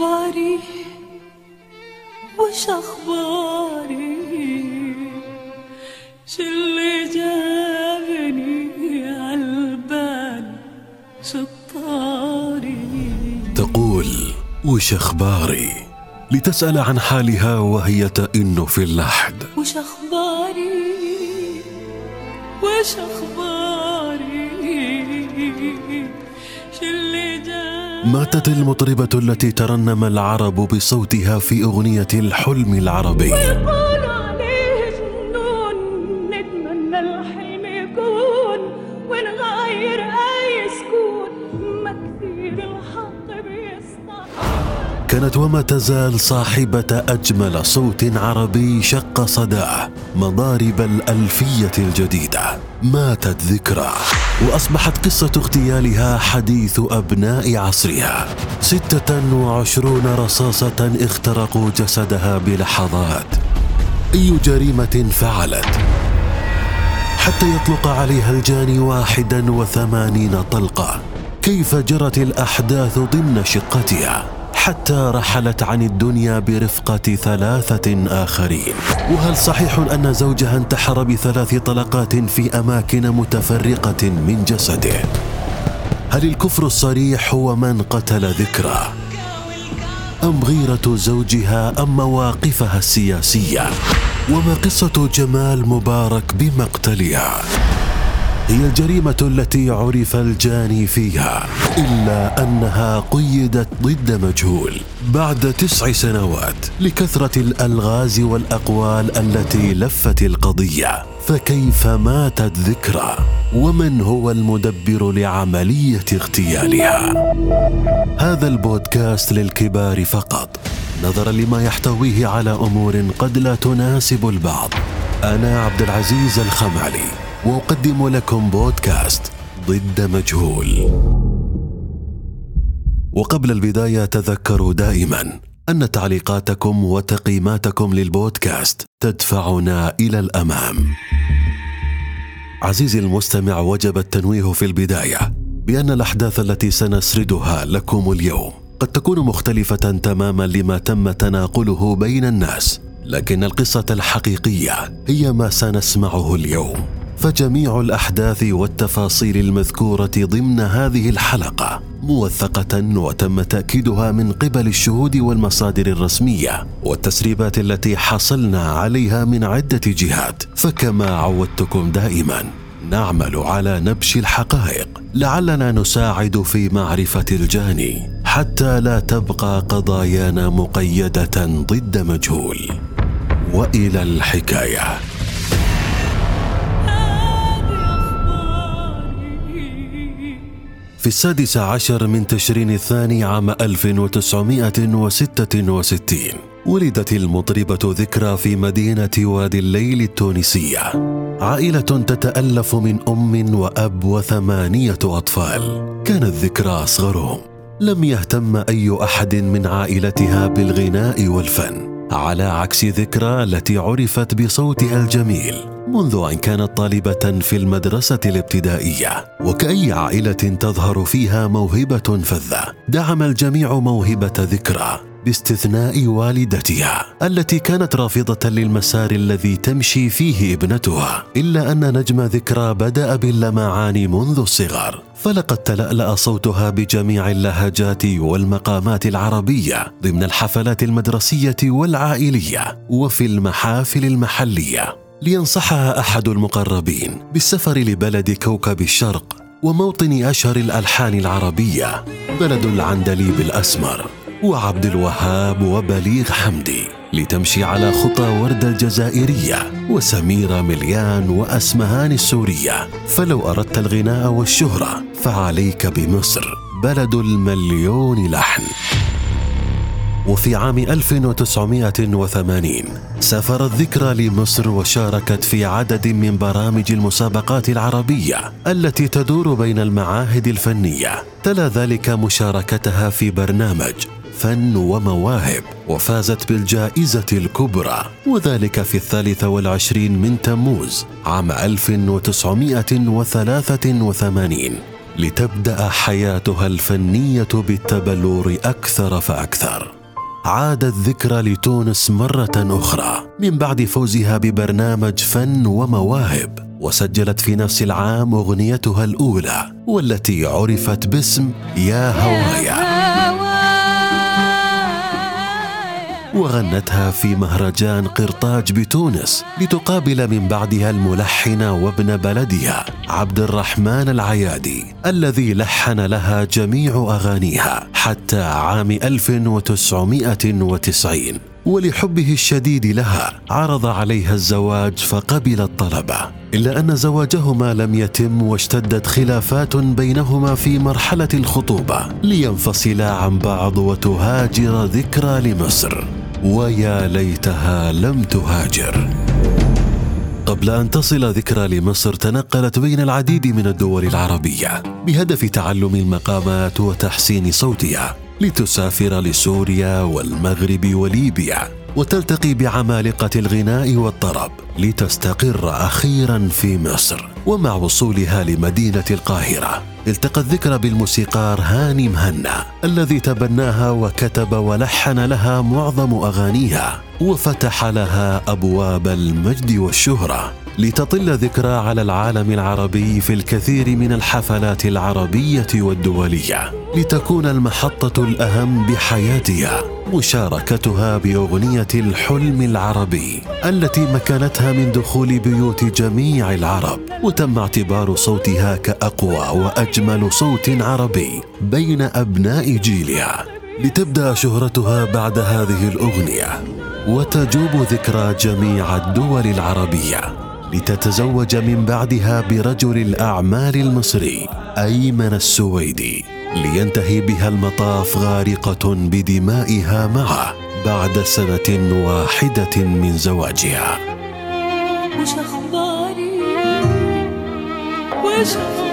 اخباري؟ وش اخباري؟ شو اللي جابني عالبال شطاري؟ تقول وش اخباري؟ لتسأل عن حالها وهي تئن في اللحد. وش أخباري؟ وش أخباري؟ ماتت المطربة التي ترنم العرب بصوتها في أغنية الحلم العربي. كانت وما تزال صاحبة أجمل صوت عربي شق صداه مضارب الألفية الجديدة. ماتت ذكرى. وأصبحت قصة اغتيالها حديث أبناء عصرها. ستة وعشرون رصاصة اخترقوا جسدها بلحظات. أي جريمة فعلت؟ حتى يطلق عليها الجاني واحدا وثمانين طلقة. كيف جرت الأحداث ضمن شقتها؟ حتى رحلت عن الدنيا برفقة ثلاثة آخرين. وهل صحيح أن زوجها انتحر بثلاث طلقات في أماكن متفرقة من جسده؟ هل الكفر الصريح هو من قتل ذكرى أم غيرة زوجها أم مواقفها السياسية؟ وما قصة جمال مبارك بمقتلها؟ هي الجريمة التي عرف الجاني فيها إلا أنها قيدت ضد مجهول بعد تسع سنوات لكثرة الألغاز والأقوال التي لفت القضية. فكيف ماتت ذكرى؟ ومن هو المدبر لعملية اغتيالها؟ هذا البودكاست للكبار فقط. نظرا لما يحتويه على أمور قد لا تناسب البعض. أنا عبد العزيز الخمعلي وأقدم لكم بودكاست ضد مجهول. وقبل البداية تذكروا دائما أن تعليقاتكم وتقييماتكم للبودكاست تدفعنا إلى الأمام. عزيزي المستمع وجب التنويه في البداية بأن الأحداث التي سنسردها لكم اليوم قد تكون مختلفة تماما لما تم تناقله بين الناس لكن القصة الحقيقية هي ما سنسمعه اليوم. فجميع الأحداث والتفاصيل المذكورة ضمن هذه الحلقة موثقة وتم تأكيدها من قبل الشهود والمصادر الرسمية والتسريبات التي حصلنا عليها من عدة جهات فكما عودتكم دائما نعمل على نبش الحقائق. لعلنا نساعد في معرفة الجاني حتى لا تبقى قضايانا مقيدة ضد مجهول. وإلى الحكاية. في السادس عشر من تشرين الثاني عام 1966 ولدت المطربة ذكرى في مدينة وادي الليل التونسية. عائلة تتألف من أم وأب وثمانية أطفال. كانت ذكرى أصغرهم. لم يهتم أي أحد من عائلتها بالغناء والفن. على عكس ذكرى التي عرفت بصوتها الجميل منذ أن كانت طالبة في المدرسة الابتدائية. وكأي عائلة تظهر فيها موهبة فذة دعم الجميع موهبة ذكرى. باستثناء والدتها التي كانت رافضة للمسار الذي تمشي فيه ابنتها إلا أن نجم ذكرى بدأ باللمعان منذ الصغر. فلقد تلألأ صوتها بجميع اللهجات والمقامات العربية ضمن الحفلات المدرسية والعائلية وفي المحافل المحلية. لينصحها أحد المقربين بالسفر لبلد كوكب الشرق وموطن أشهر الألحان العربية بلد العندليب الأسمر. وعبد الوهاب وبليغ حمدي لتمشي على خطى وردة الجزائرية وسميرة مليان وأسمهان السورية. فلو أردت الغناء والشهرة فعليك بمصر بلد المليون لحن. وفي عام 1980 سافرت ذكرى لمصر وشاركت في عدد من برامج المسابقات العربية التي تدور بين المعاهد الفنية. تلا ذلك مشاركتها في برنامج فن ومواهب وفازت بالجائزة الكبرى وذلك في الثالث والعشرين من تموز عام 1983 لتبدأ حياتها الفنية بالتبلور أكثر فأكثر. عادت ذكرى لتونس مرة أخرى من بعد فوزها ببرنامج فن ومواهب وسجلت في نفس العام أغنيتها الأولى والتي عرفت باسم يا هوايا. وغنتها في مهرجان قرطاج بتونس لتقابل من بعدها الملحن وابن بلدها عبد الرحمن العيادي الذي لحن لها جميع أغانيها حتى عام 1990 ولحبه الشديد لها عرض عليها الزواج فقبلت طلبه إلا أن زواجهما لم يتم واشتدت خلافات بينهما في مرحلة الخطوبة لينفصلا عن بعض وتهاجر ذكرى لمصر. ويا ليتها لم تهاجر. قبل أن تصل ذكرى لمصر تنقلت بين العديد من الدول العربية بهدف تعلم المقامات وتحسين صوتها لتسافر لسوريا والمغرب وليبيا وتلتقي بعمالقة الغناء والطرب لتستقر أخيرا في مصر. ومع وصولها لمدينة القاهرة التقت ذكرى بالموسيقار هاني مهنا الذي تبناها وكتب ولحن لها معظم أغانيها وفتح لها أبواب المجد والشهرة. لتطل ذكرى على العالم العربي في الكثير من الحفلات العربية والدولية. لتكون المحطة الأهم بحياتها مشاركتها بأغنية الحلم العربي التي مكنتها من دخول بيوت جميع العرب وتم اعتبار صوتها كأقوى وأجمل صوت عربي بين أبناء جيلها. لتبدأ شهرتها بعد هذه الأغنية وتجوب ذكرى جميع الدول العربية. لتتزوج من بعدها برجل الأعمال المصري أيمن السويدي. لينتهي بها المطاف غارقة بدمائها معه بعد سنة واحدة من زواجها. وش أخباري؟ وش أخباري؟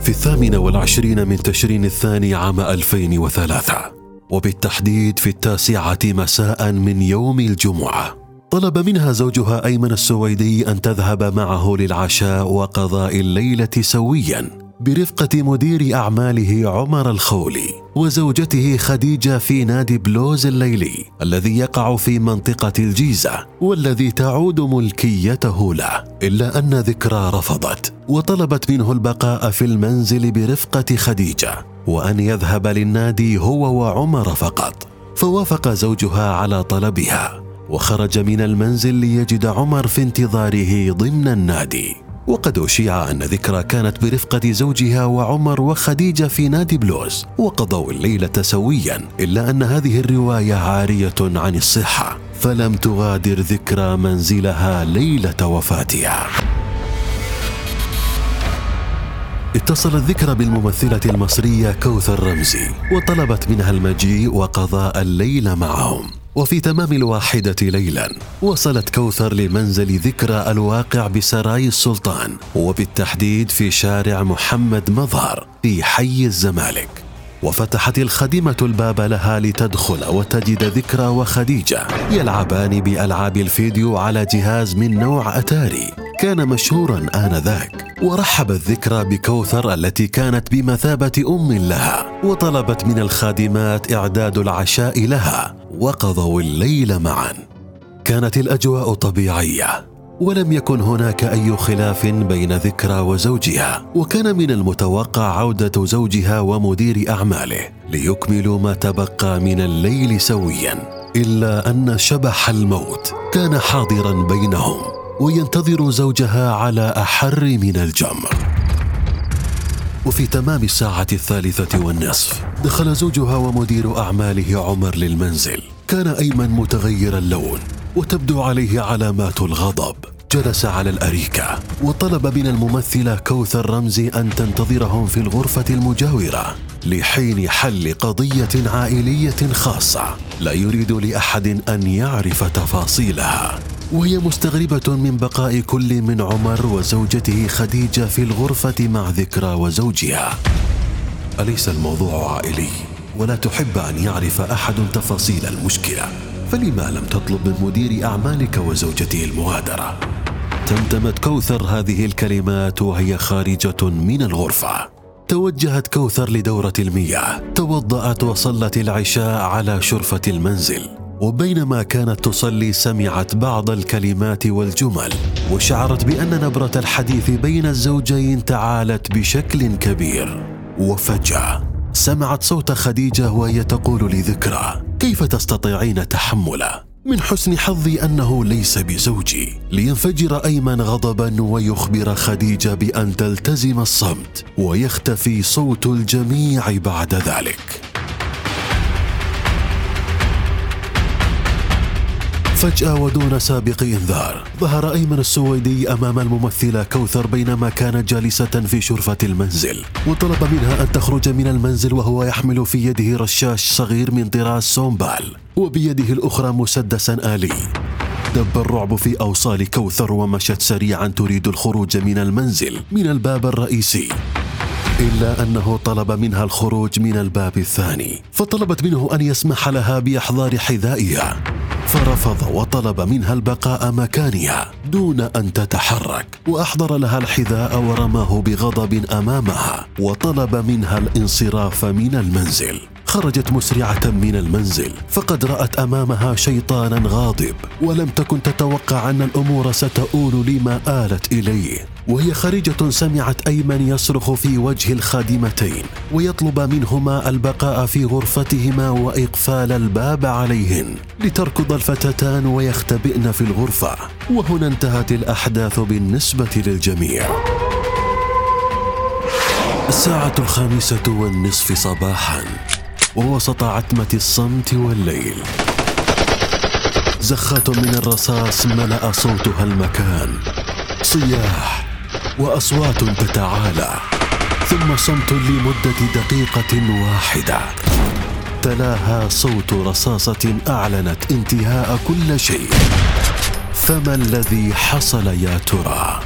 في الثامن والعشرين من تشرين الثاني عام 2003 وبالتحديد في التاسعة مساء من يوم الجمعة. طلب منها زوجها أيمن السويدي أن تذهب معه للعشاء وقضاء الليلة سويا برفقة مدير أعماله عمر الخولي وزوجته خديجة في نادي بلوز الليلي الذي يقع في منطقة الجيزة والذي تعود ملكيته له إلا أن ذكرى رفضت وطلبت منه البقاء في المنزل برفقة خديجة. وأن يذهب للنادي هو وعمر فقط فوافق زوجها على طلبها وخرج من المنزل ليجد عمر في انتظاره ضمن النادي. وقد أشيع أن ذكرى كانت برفقة زوجها وعمر وخديجة في نادي بلوز وقضوا الليلة سويا إلا أن هذه الرواية عارية عن الصحة فلم تغادر ذكرى منزلها ليلة وفاتها. اتصلت ذكرى بالممثلة المصرية كوثر رمزي وطلبت منها المجيء وقضاء الليل معهم. وفي تمام الواحدة ليلا وصلت كوثر لمنزل ذكرى الواقع بسراي السلطان وبالتحديد في شارع محمد مظهر في حي الزمالك. وفتحت الخادمة الباب لها لتدخل وتجد ذكرى وخديجة يلعبان بألعاب الفيديو على جهاز من نوع أتاري. كان مشهورا آنذاك. ورحبت ذكرى بكوثر التي كانت بمثابة أم لها وطلبت من الخادمات إعداد العشاء لها وقضوا الليل معا. كانت الأجواء طبيعية. ولم يكن هناك أي خلاف بين ذكرى وزوجها وكان من المتوقع عودة زوجها ومدير أعماله ليكملوا ما تبقى من الليل سويا إلا أن شبح الموت كان حاضرا بينهم وينتظر زوجها على أحر من الجمر. وفي تمام الساعة الثالثة والنصف دخل زوجها ومدير أعماله عمر للمنزل كان أيمن متغير اللون وتبدو عليه علامات الغضب. جلس على الأريكة وطلب من الممثلة كوثر رمزي أن تنتظرهم في الغرفة المجاورة لحين حل قضية عائلية خاصة. لا يريد لأحد أن يعرف تفاصيلها. وهي مستغربة من بقاء كل من عمر وزوجته خديجة في الغرفة مع ذكرى وزوجها. أليس الموضوع عائلي؟ ولا تحب أن يعرف أحد تفاصيل المشكلة. فلما لم تطلب من مدير أعمالك وزوجته المغادرة؟ تمتمت كوثر هذه الكلمات وهي خارجة من الغرفة. توجهت كوثر لدورة المياه. توضأت وصلت العشاء على شرفة المنزل. وبينما كانت تصلي سمعت بعض الكلمات والجمل. وشعرت بأن نبرة الحديث بين الزوجين تعالت بشكل كبير. وفجأة سمعت صوت خديجة وهي تقول لذكرى كيف تستطيعين تحمله من حسن حظي أنه ليس بزوجي. لينفجر أيمن غضبا ويخبر خديجة بأن تلتزم الصمت ويختفي صوت الجميع بعد ذلك. فجأة ودون سابق إنذار ظهر أيمن السويدي أمام الممثلة كوثر بينما كانت جالسة في شرفة المنزل وطلب منها أن تخرج من المنزل وهو يحمل في يده رشاش صغير من طراز سومبال وبيده الأخرى مسدسا آلي. دب الرعب في أوصال كوثر ومشت سريعا تريد الخروج من المنزل من الباب الرئيسي. إلا أنه طلب منها الخروج من الباب الثاني فطلبت منه أن يسمح لها بإحضار حذائها. فرفض وطلب منها البقاء مكانها دون أن تتحرك وأحضر لها الحذاء ورماه بغضب أمامها وطلب منها الانصراف من المنزل. خرجت مسرعة من المنزل فقد رأت أمامها شيطانا غاضب ولم تكن تتوقع أن الأمور ستؤول لما آلت إليه. وهي خارجه سمعت أيمن يصرخ في وجه الخادمتين ويطلب منهما البقاء في غرفتهما وإقفال الباب عليهن لتركض الفتاتان ويختبئن في الغرفة. وهنا انتهت الأحداث بالنسبة للجميع. الساعة الخامسة والنصف صباحا. ووسط عتمة الصمت والليل. زخات من الرصاص ملأ صوتها المكان. صياح وأصوات تتعالى. ثم صمت لمدة دقيقة واحدة. تلاها صوت رصاصة أعلنت انتهاء كل شيء. فما الذي حصل يا ترى؟